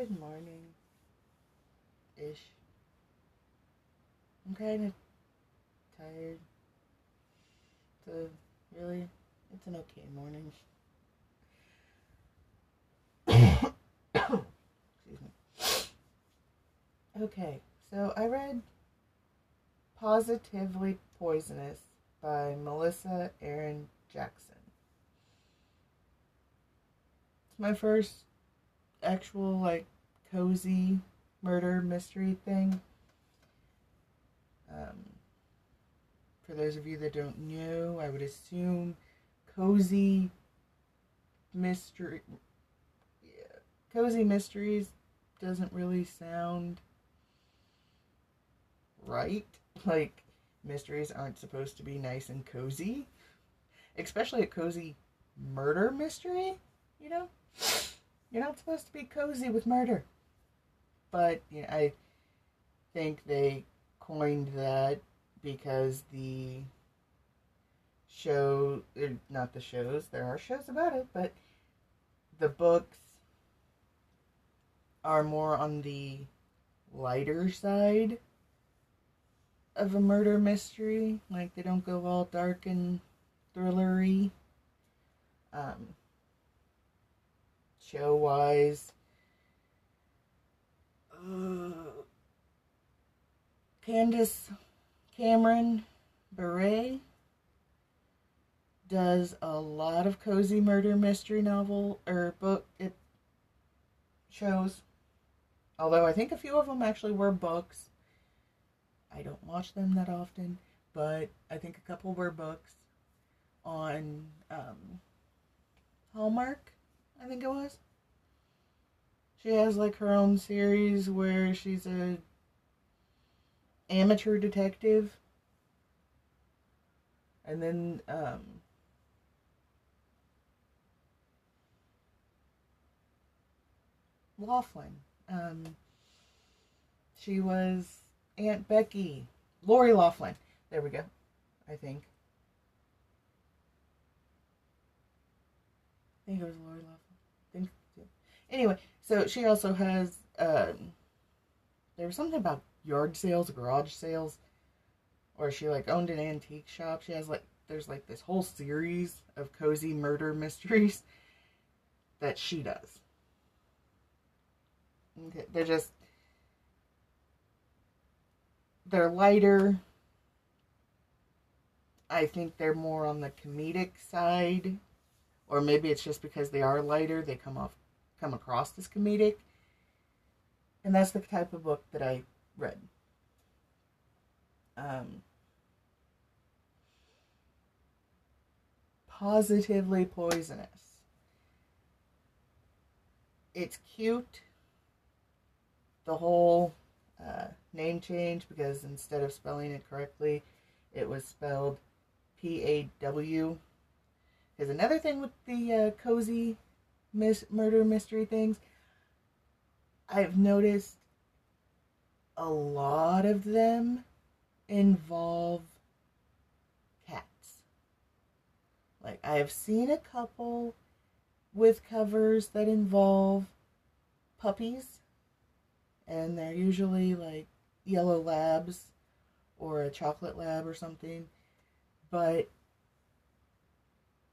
Good morning. Ish. I'm kind of tired. So, really, it's an okay morning. Excuse me. Okay, so I read Pawsitively Poisonous by Melissa Erin Jackson. It's my first actual, like, cozy murder mystery thing. Um, for those of you that don't know, I would assume cozy mystery. Yeah, cozy mysteries doesn't really sound right. Like, mysteries aren't supposed to be nice and cozy, especially a cozy murder mystery, you know? You're not supposed to be cozy with murder. But, you know, I think they coined that because the show, er, not the shows, there are shows about it, but the books are more on the lighter side of a murder mystery. Like they don't go all dark and thrillery. Um, show wise. Uh, Candace Cameron Bure does a lot of cozy murder mystery novel or book it shows. Although I think a few of them actually were books. I don't watch them that often, but I think a couple were books on um, Hallmark, I think it was. She has like her own series where she's a amateur detective. And then um Loughlin. Um she was Aunt Becky. Lori Loughlin. There we go. I think. I think it was Lori Loughlin. Anyway, so she also has um there was something about yard sales, garage sales, or she like owned an antique shop. She has like there's like this whole series of cozy murder mysteries that she does. Okay, they're just they're lighter. I think they're more on the comedic side, or maybe it's just because they are lighter, they come off come across as comedic. And that's the type of book that I read. Um, pawsitively poisonous. It's cute. The whole uh, name change because instead of spelling it correctly, it was spelled P A W. Because another thing with the uh, cozy mis- murder mystery things, I've noticed a lot of them involve cats. Like, I have seen a couple with covers that involve puppies, and they're usually like yellow labs or a chocolate lab or something. But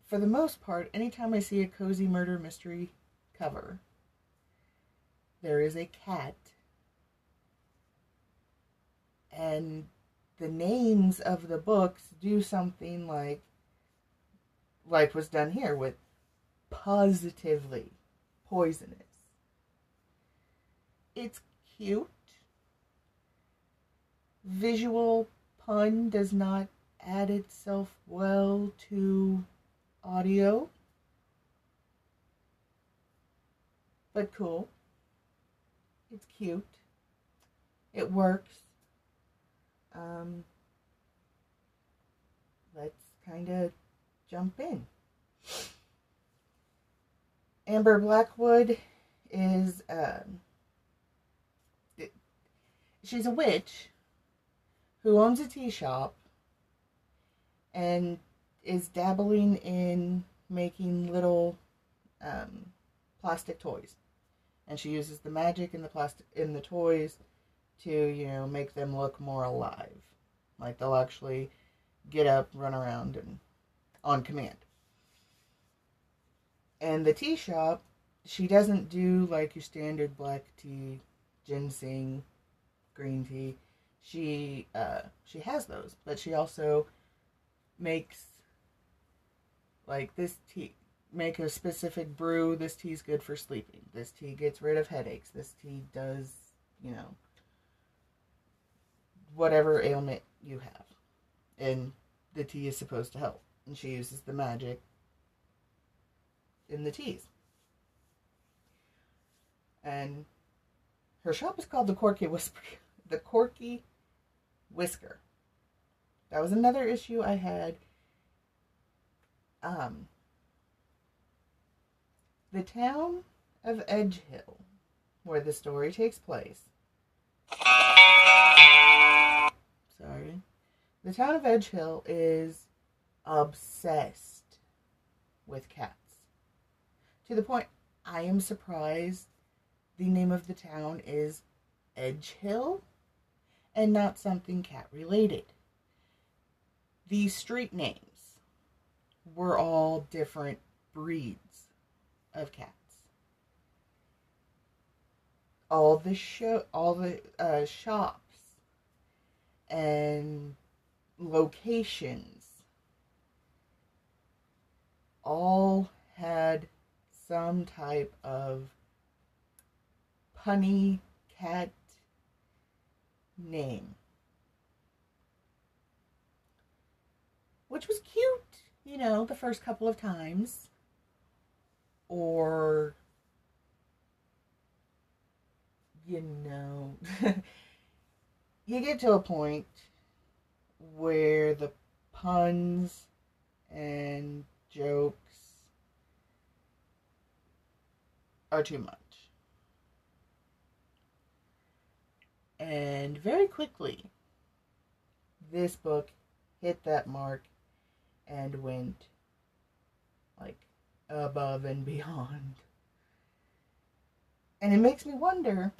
for the most part, anytime I see a cozy murder mystery cover, there is a cat and the names of the books do something like like was done here with pawsitively poisonous. It's cute. Visual pun does not add itself well to audio. But cool. It's cute. It works. Um, let's kind of jump in. Amber Blackwood is um, she's a witch who owns a tea shop and is dabbling in making little um, plastic toys. And she uses the magic in the plastic in the toys to you know make them look more alive. Like they'll actually get up run around and on command. And the tea shop she doesn't do like your standard black tea ginseng green tea. She uh she has those but she also makes like this tea make a specific brew. This tea is good for sleeping. This tea gets rid of headaches. This tea does, you know, whatever ailment you have. And the tea is supposed to help. And she uses the magic in the teas. And her shop is called the Corky Whisper the Corky Whisker. That was another issue I had. Um the town of Edgehill, where the story takes place. Sorry. The town of Edgehill is obsessed with cats. To the point I am surprised the name of the town is Edgehill and not something cat related. The street names were all different breeds of cats. All the show, all the uh, shops and locations all had some type of punny cat name. Which was cute, you know, the first couple of times or you know you get to a point where the puns and jokes are too much. And very quickly, this book hit that mark and went like above and beyond. And it makes me wonder,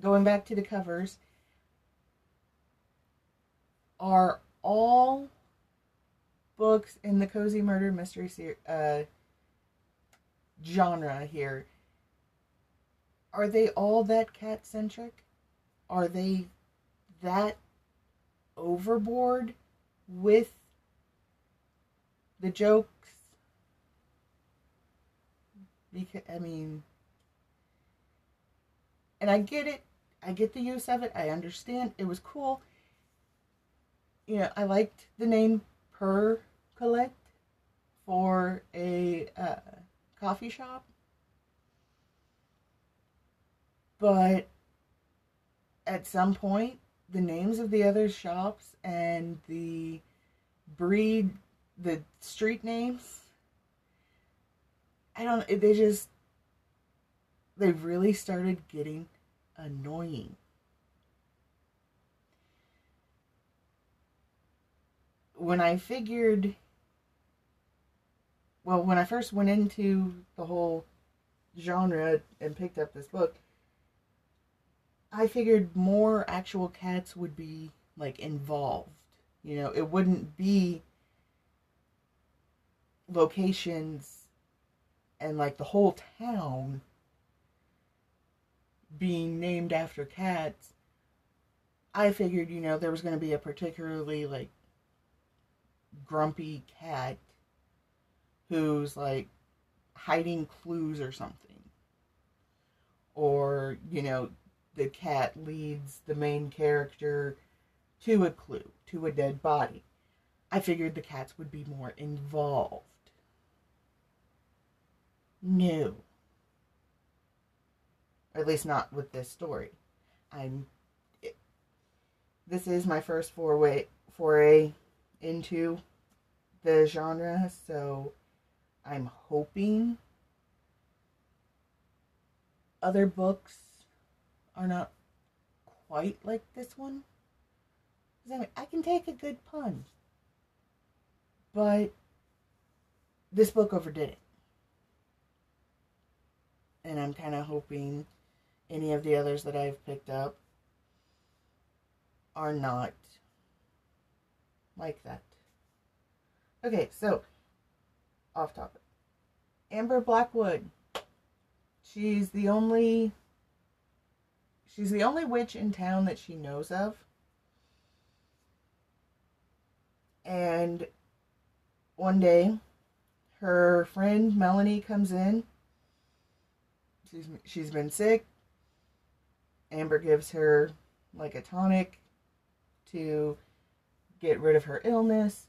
going back to the covers, are all books in the cozy murder mystery uh, genre here are they all that cat centric are they that overboard with the jokes because I mean, and I get it. I get the use of it. I understand. It was cool. You know, I liked the name Per Collect for a uh, coffee shop. But at some point, the names of the other shops and the breed, the street names I don't they just they really started getting annoying. When I figured well, when I first went into the whole genre and picked up this book, I figured more actual cats would be like involved. You know, it wouldn't be locations and like the whole town being named after cats, I figured, you know, there was going to be a particularly like grumpy cat who's like hiding clues or something. Or, you know, the cat leads the main character to a clue, to a dead body. I figured the cats would be more involved. No. Or at least not with this story. I'm. This is my first foray foray into the genre, so I'm hoping other books are not quite like this one. I, mean, I can take a good pun, but this book overdid it and I'm kind of hoping any of the others that I've picked up are not like that. Okay, so off topic. Amber Blackwood. She's the only she's the only witch in town that she knows of. And one day her friend Melanie comes in. She's she's been sick. Amber gives her like a tonic to get rid of her illness.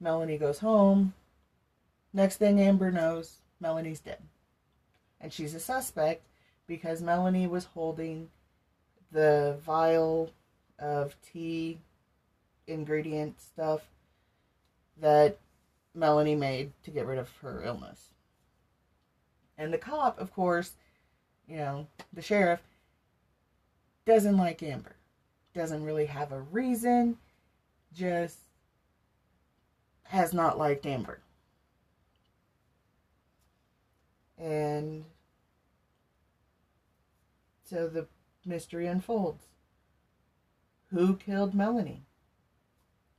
Melanie goes home. Next thing Amber knows, Melanie's dead. And she's a suspect because Melanie was holding the vial of tea ingredient stuff that Melanie made to get rid of her illness. And the cop, of course, you know, the sheriff, doesn't like Amber. Doesn't really have a reason, just has not liked Amber. And so the mystery unfolds. Who killed Melanie?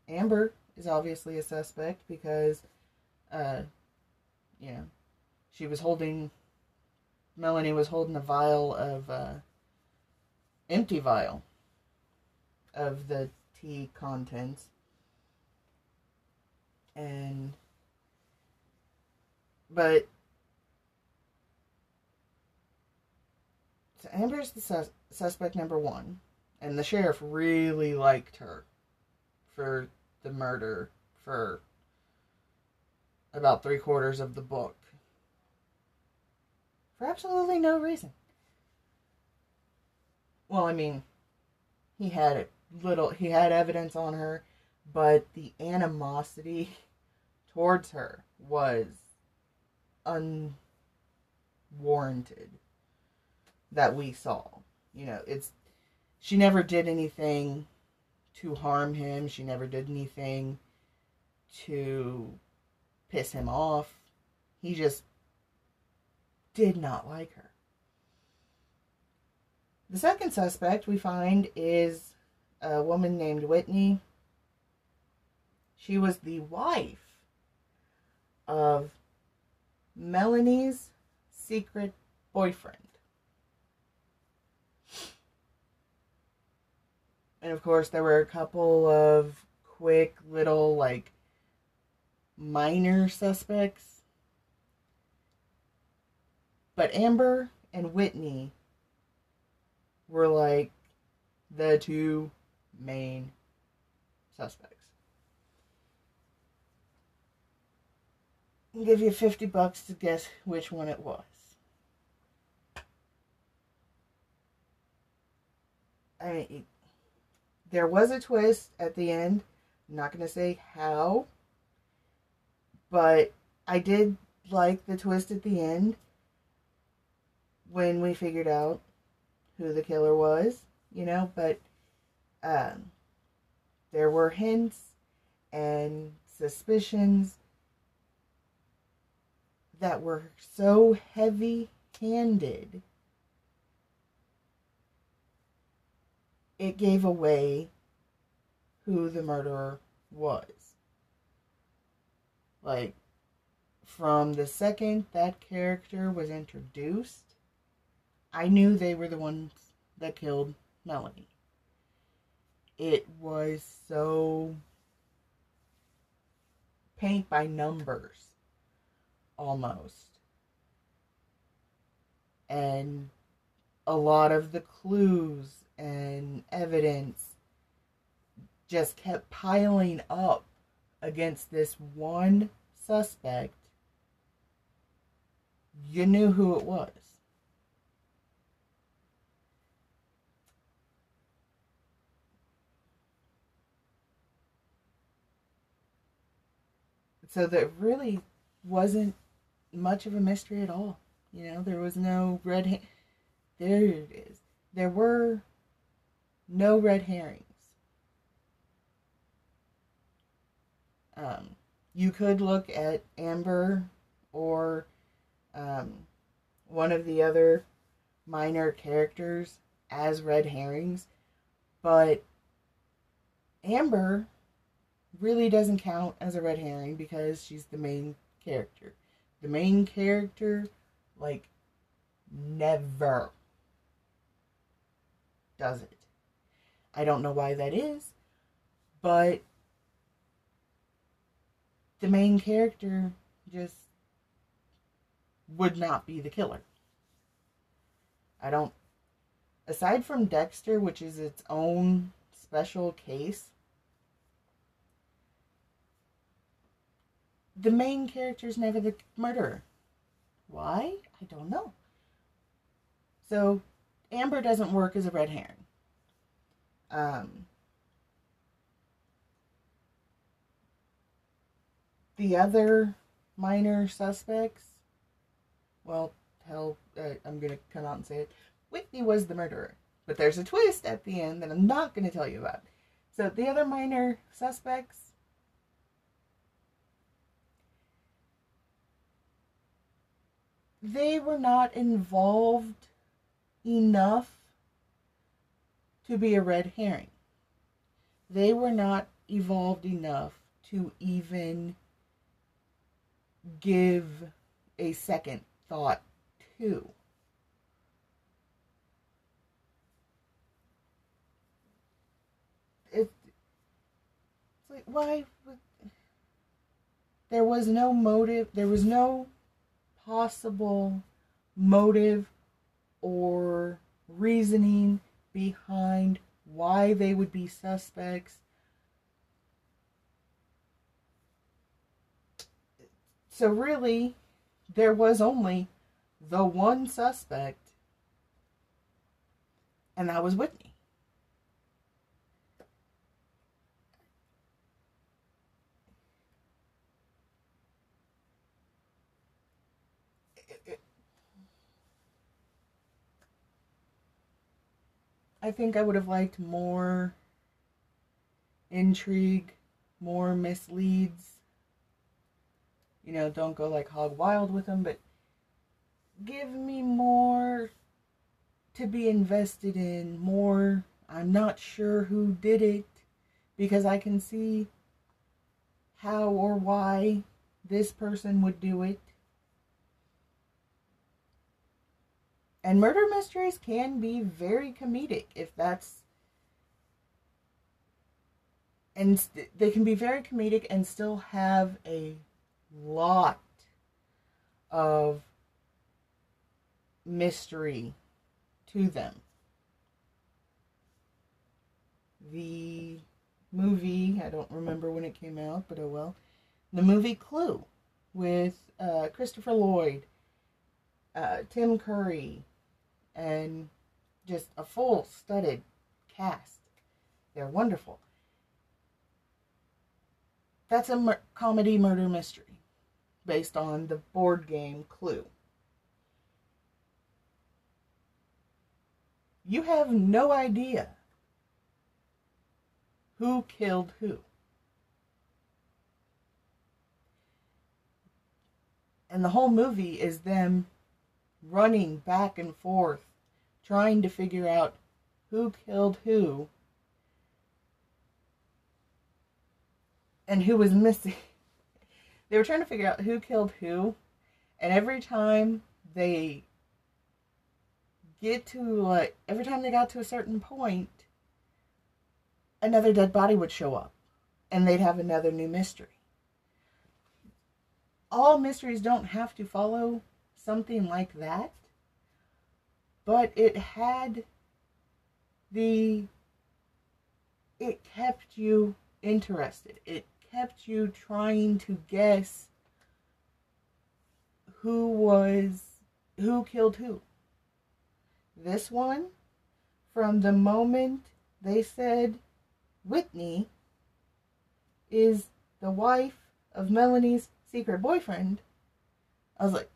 Amber is obviously a suspect because, uh, you know, she was holding, Melanie was holding a vial of, uh, empty vial of the tea contents. And, but, so Amber's the sus- suspect number one, and the sheriff really liked her for the murder for about three quarters of the book. For absolutely no reason. Well, I mean, he had a little, he had evidence on her, but the animosity towards her was unwarranted that we saw. You know, it's, she never did anything to harm him. She never did anything to piss him off. He just did not like her. The second suspect we find is a woman named Whitney. She was the wife of Melanie's secret boyfriend. And of course, there were a couple of quick little, like, minor suspects. But Amber and Whitney were like the two main suspects. I'll give you 50 bucks to guess which one it was. I mean, there was a twist at the end. I'm not going to say how, but I did like the twist at the end when we figured out who the killer was, you know, but um, there were hints and suspicions that were so heavy handed it gave away who the murderer was. Like, from the second that character was introduced, I knew they were the ones that killed Melanie. It was so paint by numbers almost. And a lot of the clues and evidence just kept piling up against this one suspect, you knew who it was. So that really wasn't much of a mystery at all. You know, there was no red. Ha- there it is. There were no red herrings. Um, you could look at Amber or um, one of the other minor characters as red herrings, but Amber really doesn't count as a red herring because she's the main character. The main character, like, never does it. I don't know why that is, but the main character just would not be the killer. I don't. Aside from Dexter, which is its own special case, the main character is never the murderer. Why? I don't know. So, Amber doesn't work as a red herring. Um, the other minor suspects, well, hell, uh, I'm going to come out and say it. Whitney was the murderer. But there's a twist at the end that I'm not going to tell you about. So, the other minor suspects, they were not involved enough to be a red herring. They were not evolved enough to even give a second thought to. It, like, why? There was no motive, there was no possible motive or reasoning behind why they would be suspects. So, really, there was only the one suspect, and that was Whitney. I think I would have liked more intrigue, more misleads. You know, don't go like hog wild with them, but give me more to be invested in, more I'm not sure who did it because I can see how or why this person would do it. And murder mysteries can be very comedic if that's. And they can be very comedic and still have a lot of mystery to them. The movie, I don't remember when it came out, but oh well. The movie Clue with uh, Christopher Lloyd, uh, Tim Curry, and just a full studded cast. They're wonderful. That's a mur- comedy murder mystery based on the board game Clue. You have no idea who killed who. And the whole movie is them running back and forth, trying to figure out who killed who and who was missing. they were trying to figure out who killed who, and every time they get to like every time they got to a certain point, another dead body would show up, and they'd have another new mystery. All mysteries don't have to follow something like that. But it had the. It kept you interested. It kept you trying to guess who was. who killed who. This one, from the moment they said Whitney is the wife of Melanie's secret boyfriend, I was like,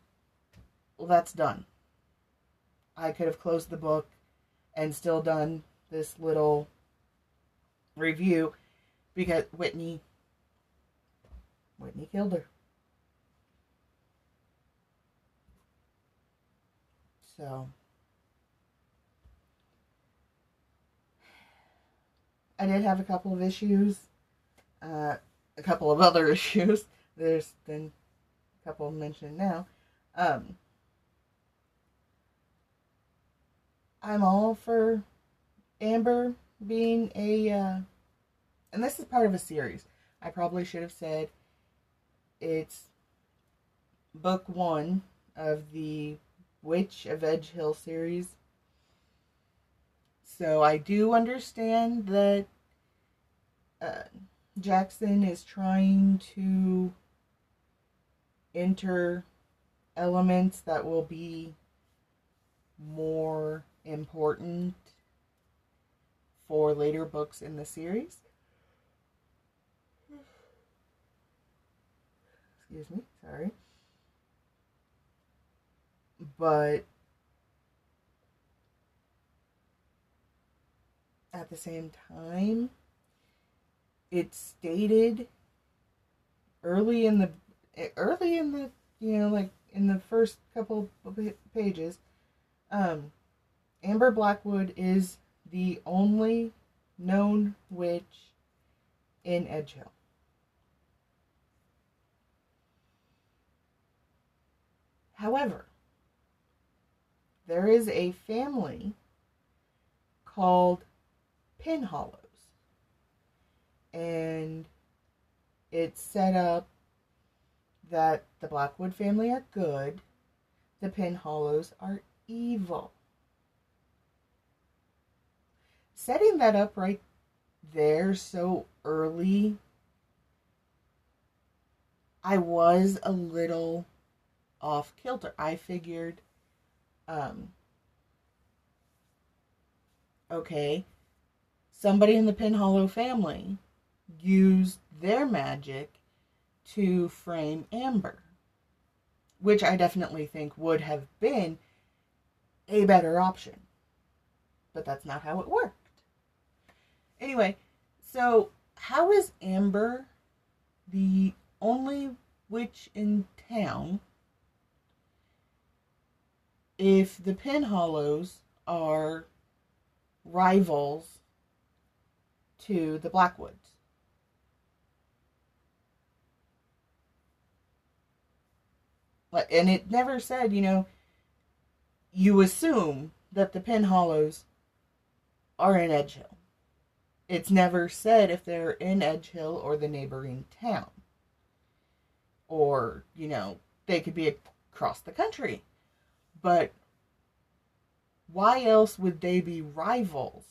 well, that's done. I could have closed the book and still done this little review because Whitney Whitney killed her. So I did have a couple of issues, uh, a couple of other issues. There's been a couple mentioned now. Um, I'm all for Amber being a, uh, and this is part of a series. I probably should have said it's book one of the Witch of Edgehill series. So I do understand that uh, Jackson is trying to enter elements that will be more important for later books in the series. Excuse me, sorry. But at the same time, it's stated early in the early in the you know like in the first couple of pages um amber blackwood is the only known witch in edgehill however there is a family called Penhallows and it's set up that the Blackwood family are good, the Penhallows are evil. Setting that up right there so early, I was a little off kilter. I figured, um, okay, somebody in the Penhallow family used their magic to frame Amber, which I definitely think would have been a better option. But that's not how it worked. Anyway, so how is Amber the only witch in town if the Penhallows are rivals to the Blackwoods? and it never said, you know, you assume that the Penhallows are in Edgehill. It's never said if they're in Edgehill or the neighboring town. Or, you know, they could be across the country. But why else would they be rivals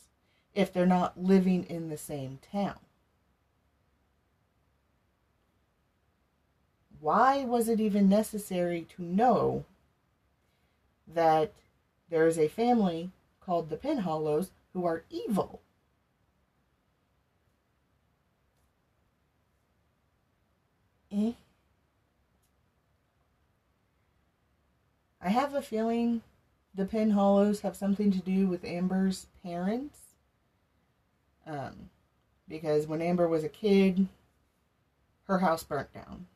if they're not living in the same town? why was it even necessary to know that there is a family called the Penhallows who are evil? Eh? I have a feeling the Penhallows have something to do with Amber's parents. Um, because when Amber was a kid, her house burnt down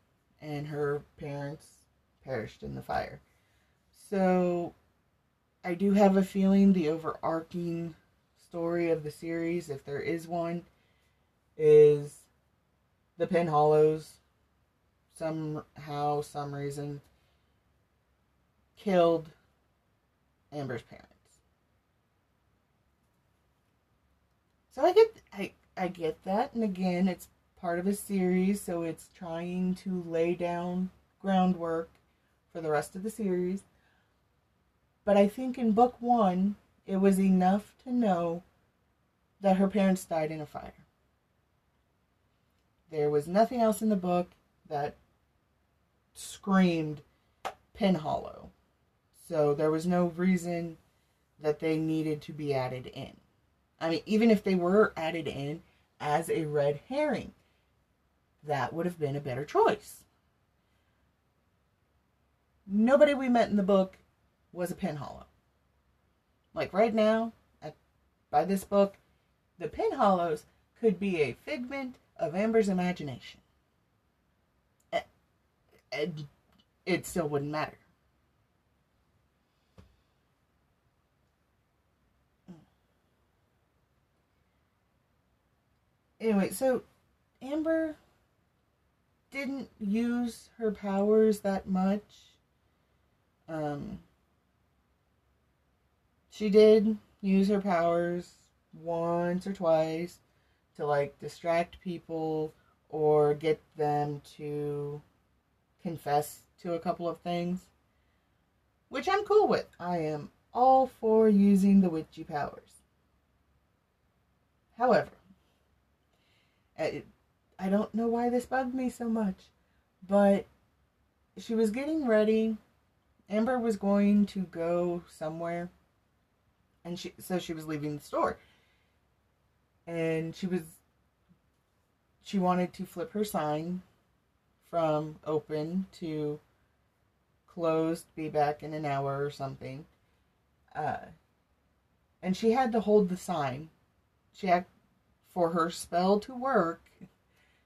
and her parents perished in the fire. So I do have a feeling the overarching story of the series, if there is one, is the Penhallows somehow, some reason, killed Amber's parents. So I get I I get that, and again, it's part of a series, so it's trying to lay down groundwork for the rest of the series. But I think in book one, it was enough to know that her parents died in a fire. There was nothing else in the book that screamed Penhallow. So there was no reason that they needed to be added in. I mean, even if they were added in as a red herring, that would have been a better choice. Nobody we met in the book was a Penhallow. Like right now, at, by this book, the Penhallows could be a figment of Amber's imagination it still wouldn't matter. Anyway, so Amber didn't use her powers that much. Um, she did use her powers once or twice to like distract people or get them to confess to a couple of things, which I'm cool with. I am all for using the witchy powers. However, I, don't know why this bugged me so much, but she was getting ready. Amber was going to go somewhere, and she so she was leaving the store, and she was she wanted to flip her sign from open to closed, be back in an hour or something. Uh, and she had to hold the sign. She had, for her spell to work,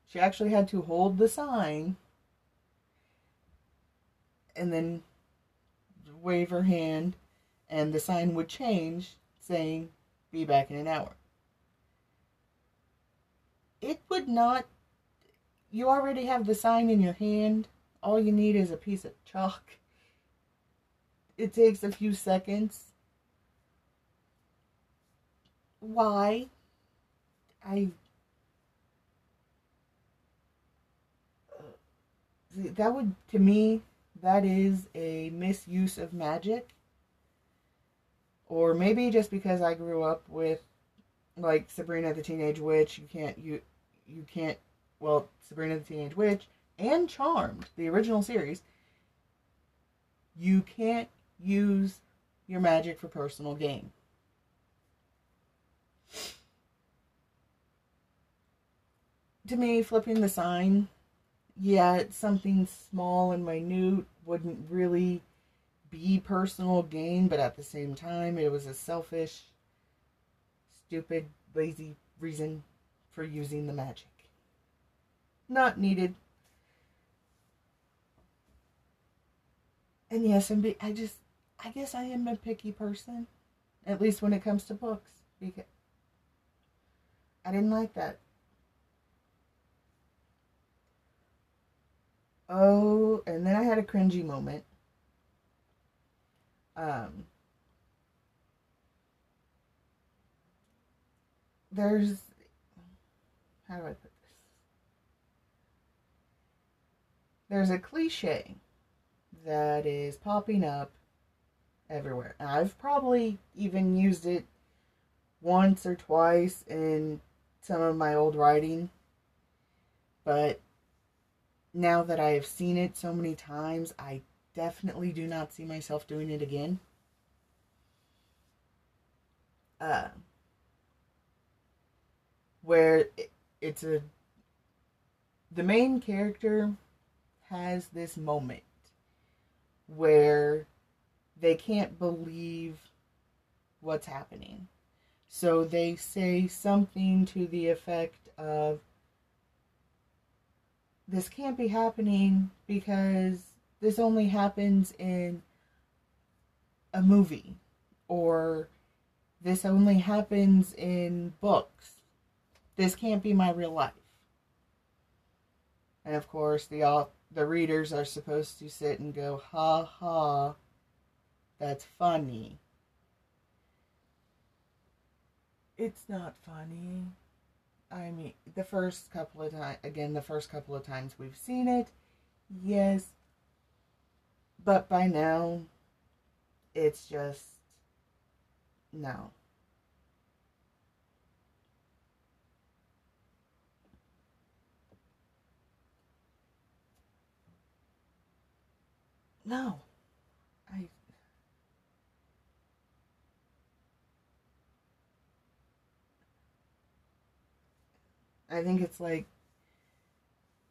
she actually had to hold the sign and then wave her hand, and the sign would change saying, Be back in an hour. It would not, you already have the sign in your hand. All you need is a piece of chalk. It takes a few seconds. Why? I uh, that would to me that is a misuse of magic or maybe just because i grew up with like sabrina the teenage witch you can't you you can't well sabrina the teenage witch and charmed the original series you can't use your magic for personal gain to me flipping the sign yeah, it's something small and minute, wouldn't really be personal gain, but at the same time, it was a selfish, stupid, lazy reason for using the magic. Not needed. And yes, I'm be- I just, I guess I am a picky person, at least when it comes to books, because I didn't like that. Oh, and then I had a cringy moment. Um, there's how do I put this? There's a cliche that is popping up everywhere. I've probably even used it once or twice in some of my old writing, but now that I have seen it so many times, I definitely do not see myself doing it again. Uh, where it's a the main character has this moment where they can't believe what's happening. So they say something to the effect of this can't be happening because this only happens in a movie or this only happens in books. This can't be my real life. And of course, the the readers are supposed to sit and go, "Ha ha, that's funny." It's not funny. I mean, the first couple of times, again, the first couple of times we've seen it, yes. But by now, it's just, no. No. I I think it's like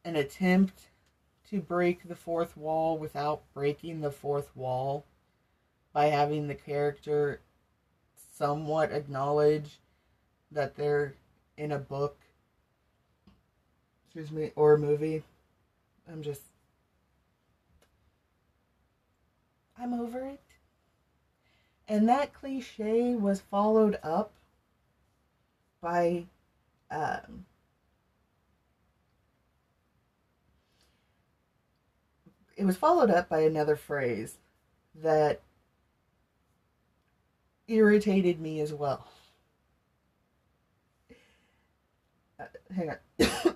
an attempt to break the fourth wall without breaking the fourth wall by having the character somewhat acknowledge that they're in a book excuse me or a movie i'm just I'm over it. And that cliche was followed up by um, it was followed up by another phrase that irritated me as well. Uh, hang on.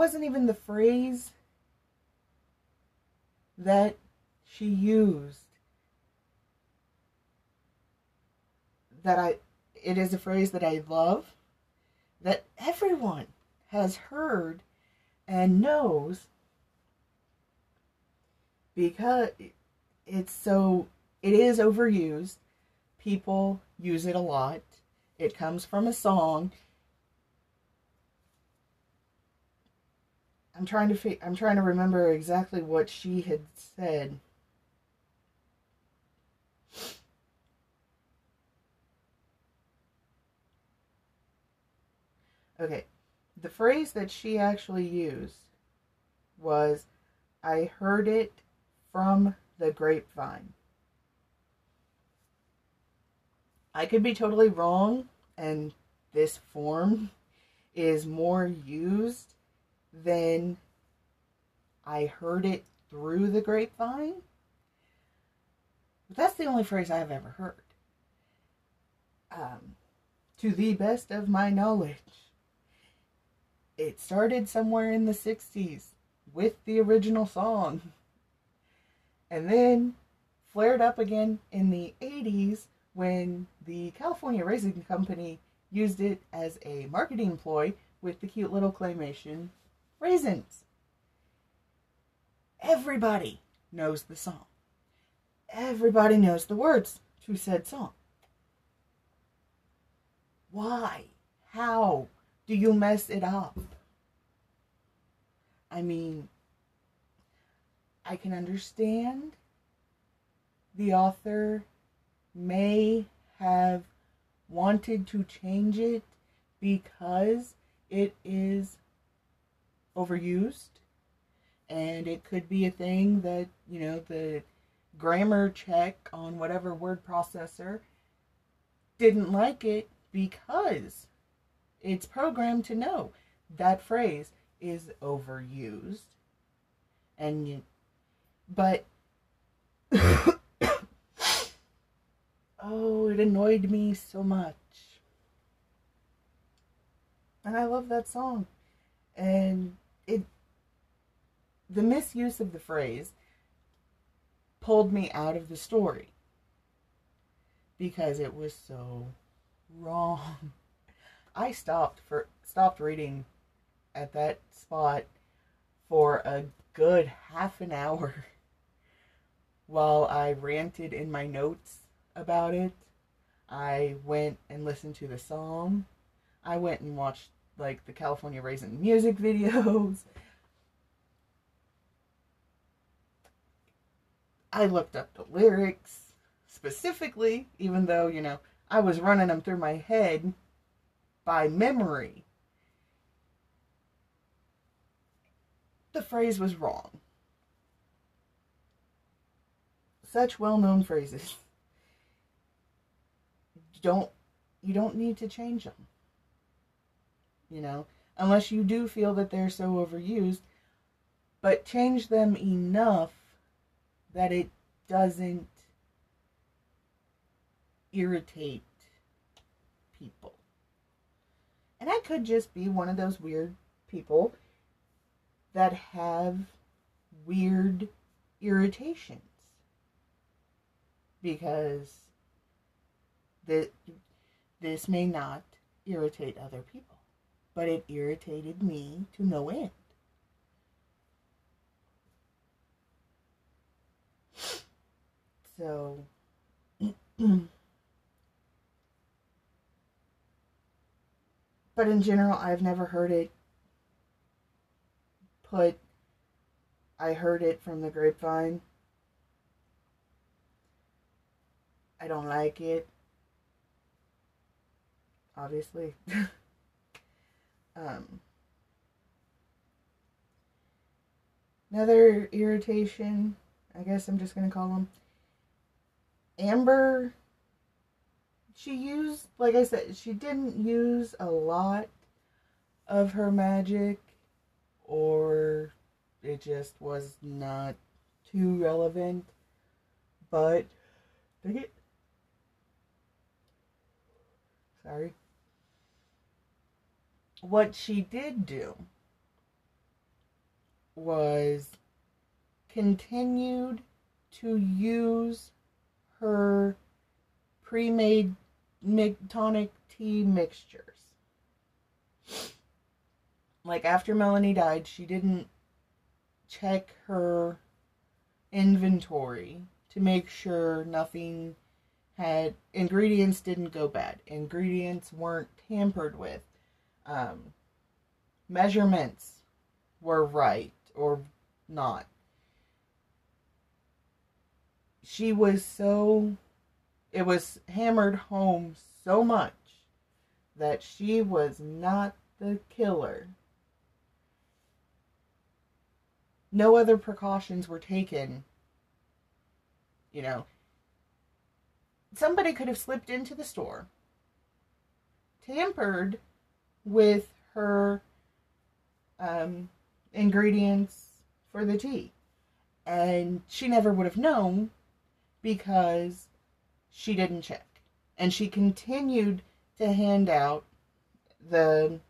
wasn't even the phrase that she used that I it is a phrase that I love that everyone has heard and knows because it's so it is overused. People use it a lot. It comes from a song I'm trying to fi- I'm trying to remember exactly what she had said. Okay. The phrase that she actually used was I heard it from the grapevine. I could be totally wrong and this form is more used then I heard it through the grapevine. But that's the only phrase I've ever heard. Um, to the best of my knowledge, it started somewhere in the 60s with the original song. And then flared up again in the 80s when the California Raisin Company used it as a marketing ploy with the cute little claymation raisins. Everybody knows the song. Everybody knows the words to said song. Why? How do you mess it up? I mean, I can understand the author may have wanted to change it because it is overused. And it could be a thing that you know the grammar check on whatever word processor didn't like it because it's programmed to know that phrase is overused. And you, but oh it annoyed me so much. And i love that song. And it the misuse of the phrase pulled me out of the story because it was so wrong. I stopped for stopped reading at that spot for a good half an hour while I ranted in my notes about it. I went and listened to the song. I went and watched like the California Raisin music videos. I looked up the lyrics specifically, even though, you know, I was running them through my head by memory. The phrase was wrong. Such well-known phrases. Don't you don't need to change them you know, unless you do feel that they're so overused, but change them enough that it doesn't irritate people. And I could just be one of those weird people that have weird irritations. Because the, this may not irritate other people but it irritated me to no end. So, but in general, I've never heard it put, I heard it from the grapevine. I don't like it. Obviously. Um, another irritation, I guess I'm just going to call them. Amber, she used, like I said, she didn't use a lot of her magic, or it just was not too relevant. But, dang it. Sorry. What she did do was continued to use her pre-made tonic tea mixtures. Like after Melanie died, she didn't check her inventory to make sure nothing had ingredients didn't go bad. Ingredients weren't tampered with. Um, measurements were right or not. She was so, it was hammered home so much that she was not the killer. No other precautions were taken. You know, somebody could have slipped into the store, tampered with her um, ingredients for the tea. And she never would have known because she didn't check. And she continued to hand out the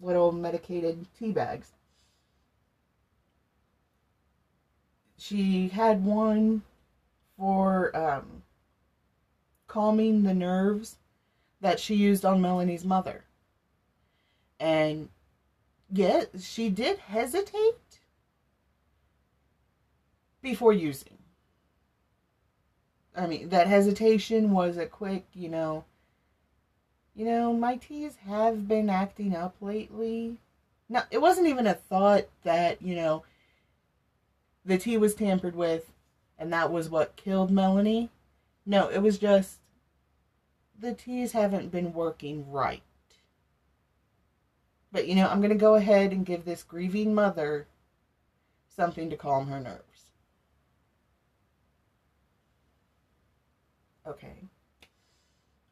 little medicated tea bags. She had one for um, calming the nerves that she used on Melanie's mother. And yet she did hesitate before using. I mean, that hesitation was a quick, you know, you know, my teas have been acting up lately. No, it wasn't even a thought that, you know, the tea was tampered with and that was what killed Melanie. No, it was just the teas haven't been working right. But you know, I'm going to go ahead and give this grieving mother something to calm her nerves. Okay.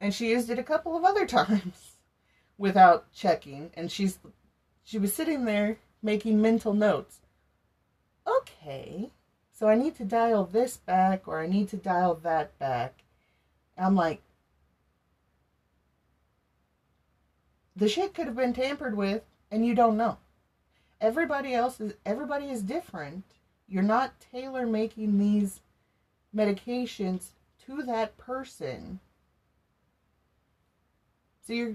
And she used it a couple of other times without checking and she's she was sitting there making mental notes. Okay. So I need to dial this back or I need to dial that back. I'm like, the shit could have been tampered with and you don't know. Everybody else is everybody is different. You're not tailor making these medications to that person. So you're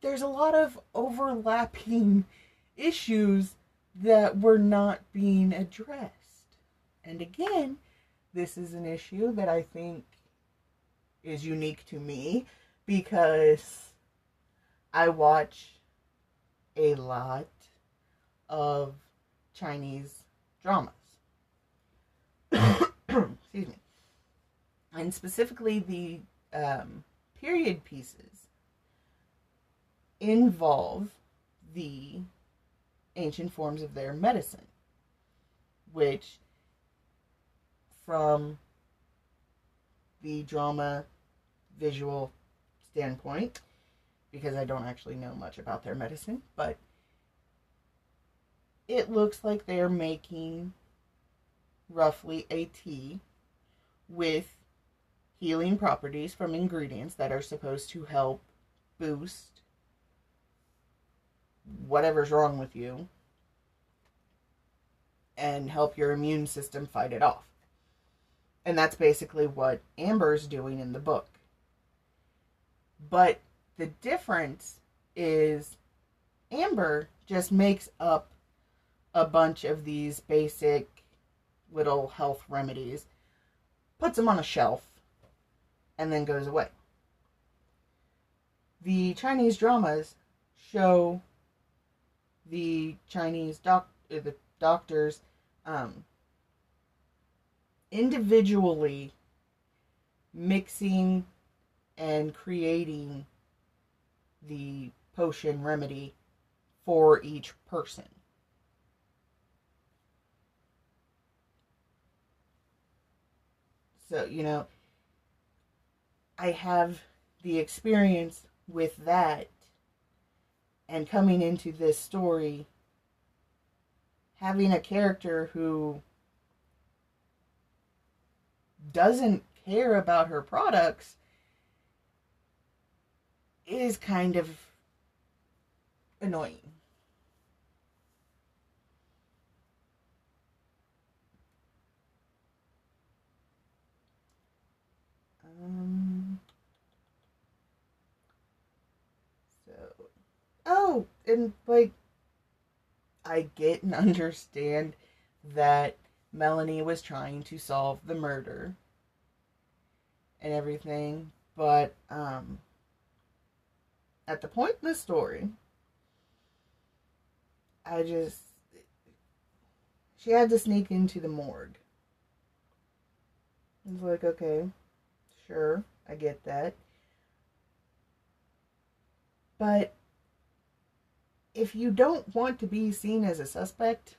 there's a lot of overlapping issues that were not being addressed. And again, this is an issue that I think is unique to me because I watch a lot of Chinese dramas. Excuse me. And specifically, the um, period pieces involve the ancient forms of their medicine, which, from the drama visual standpoint, because I don't actually know much about their medicine, but it looks like they're making roughly a tea with healing properties from ingredients that are supposed to help boost whatever's wrong with you and help your immune system fight it off. And that's basically what Amber's doing in the book. But the difference is Amber just makes up a bunch of these basic little health remedies, puts them on a shelf, and then goes away. The Chinese dramas show the Chinese doc uh, the doctors um, individually mixing and creating the potion remedy for each person. So, you know, I have the experience with that and coming into this story having a character who doesn't care about her products is kind of annoying. Um, so, oh, and like, I get and understand that Melanie was trying to solve the murder and everything, but um, at the point in the story, I just she had to sneak into the morgue. I was like, okay, sure, I get that. But if you don't want to be seen as a suspect,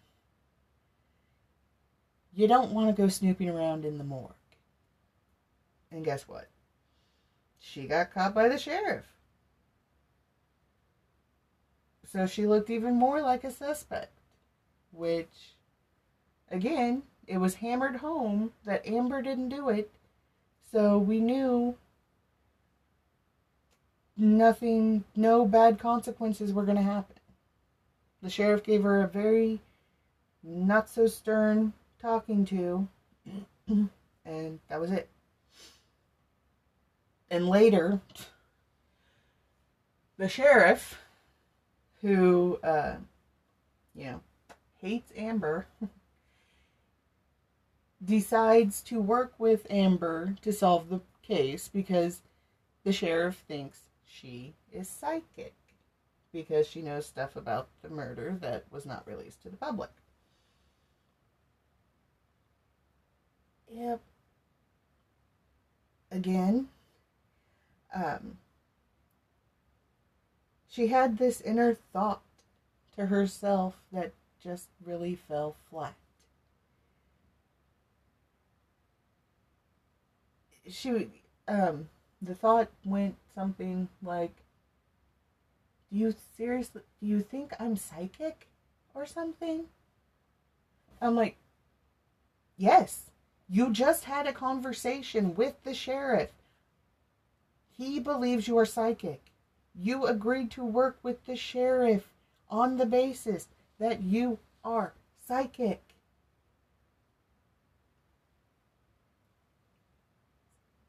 you don't want to go snooping around in the morgue. And guess what? She got caught by the sheriff. So she looked even more like a suspect. Which, again, it was hammered home that Amber didn't do it. So we knew nothing, no bad consequences were going to happen. The sheriff gave her a very not so stern talking to, and that was it. And later, the sheriff, who, uh, you know, hates Amber, decides to work with Amber to solve the case because the sheriff thinks she is psychic because she knows stuff about the murder that was not released to the public. Yep. Again, um, she had this inner thought to herself that just really fell flat. She, um, the thought went something like, "Do you seriously? Do you think I'm psychic, or something?" I'm like, "Yes." You just had a conversation with the sheriff. He believes you are psychic. You agreed to work with the sheriff on the basis that you are psychic.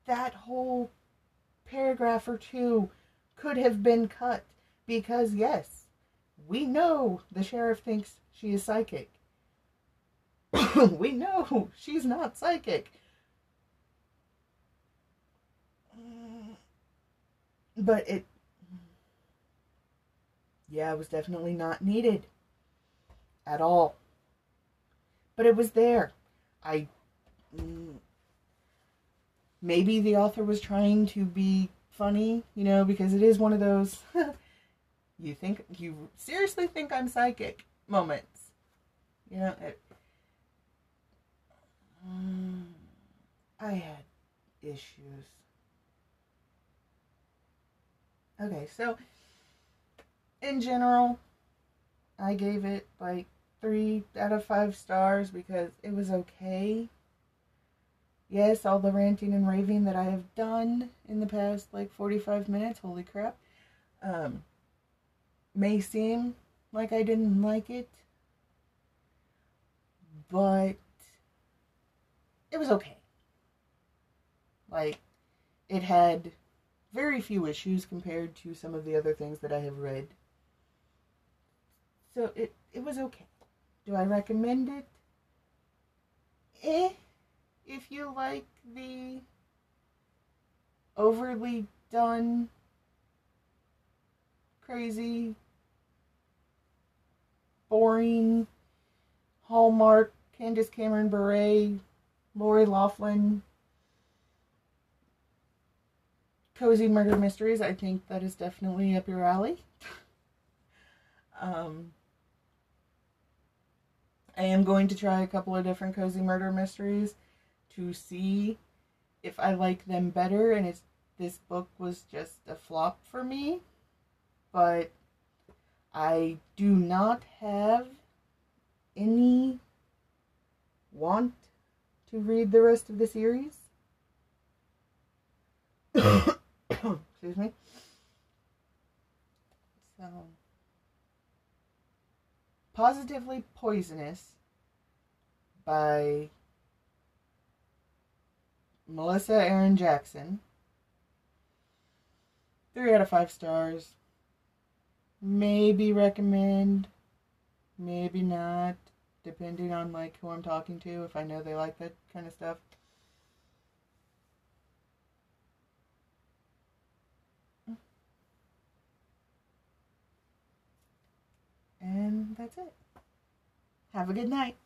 That whole paragraph or two could have been cut because, yes, we know the sheriff thinks she is psychic. we know she's not psychic. But it. Yeah, it was definitely not needed. At all. But it was there. I. Maybe the author was trying to be funny, you know, because it is one of those. you think. You seriously think I'm psychic moments. You know, it, Mm, I had issues. Okay, so in general, I gave it like three out of five stars because it was okay. Yes, all the ranting and raving that I have done in the past like 45 minutes, holy crap, um, may seem like I didn't like it, but it was okay. Like, it had very few issues compared to some of the other things that I have read. So it, it was okay. Do I recommend it? Eh, if you like the overly done, crazy, boring, Hallmark, Candace Cameron Bure Lori Loughlin, Cozy Murder Mysteries. I think that is definitely up your alley. Um, I am going to try a couple of different cozy murder mysteries to see if I like them better and if this book was just a flop for me. But I do not have any want to read the rest of the series. Excuse me. So, Pawsitively Poisonous by Melissa Erin Jackson. Three out of five stars. Maybe recommend, maybe not, depending on like who I'm talking to, if I know they like that kind of stuff. And that's it. Have a good night.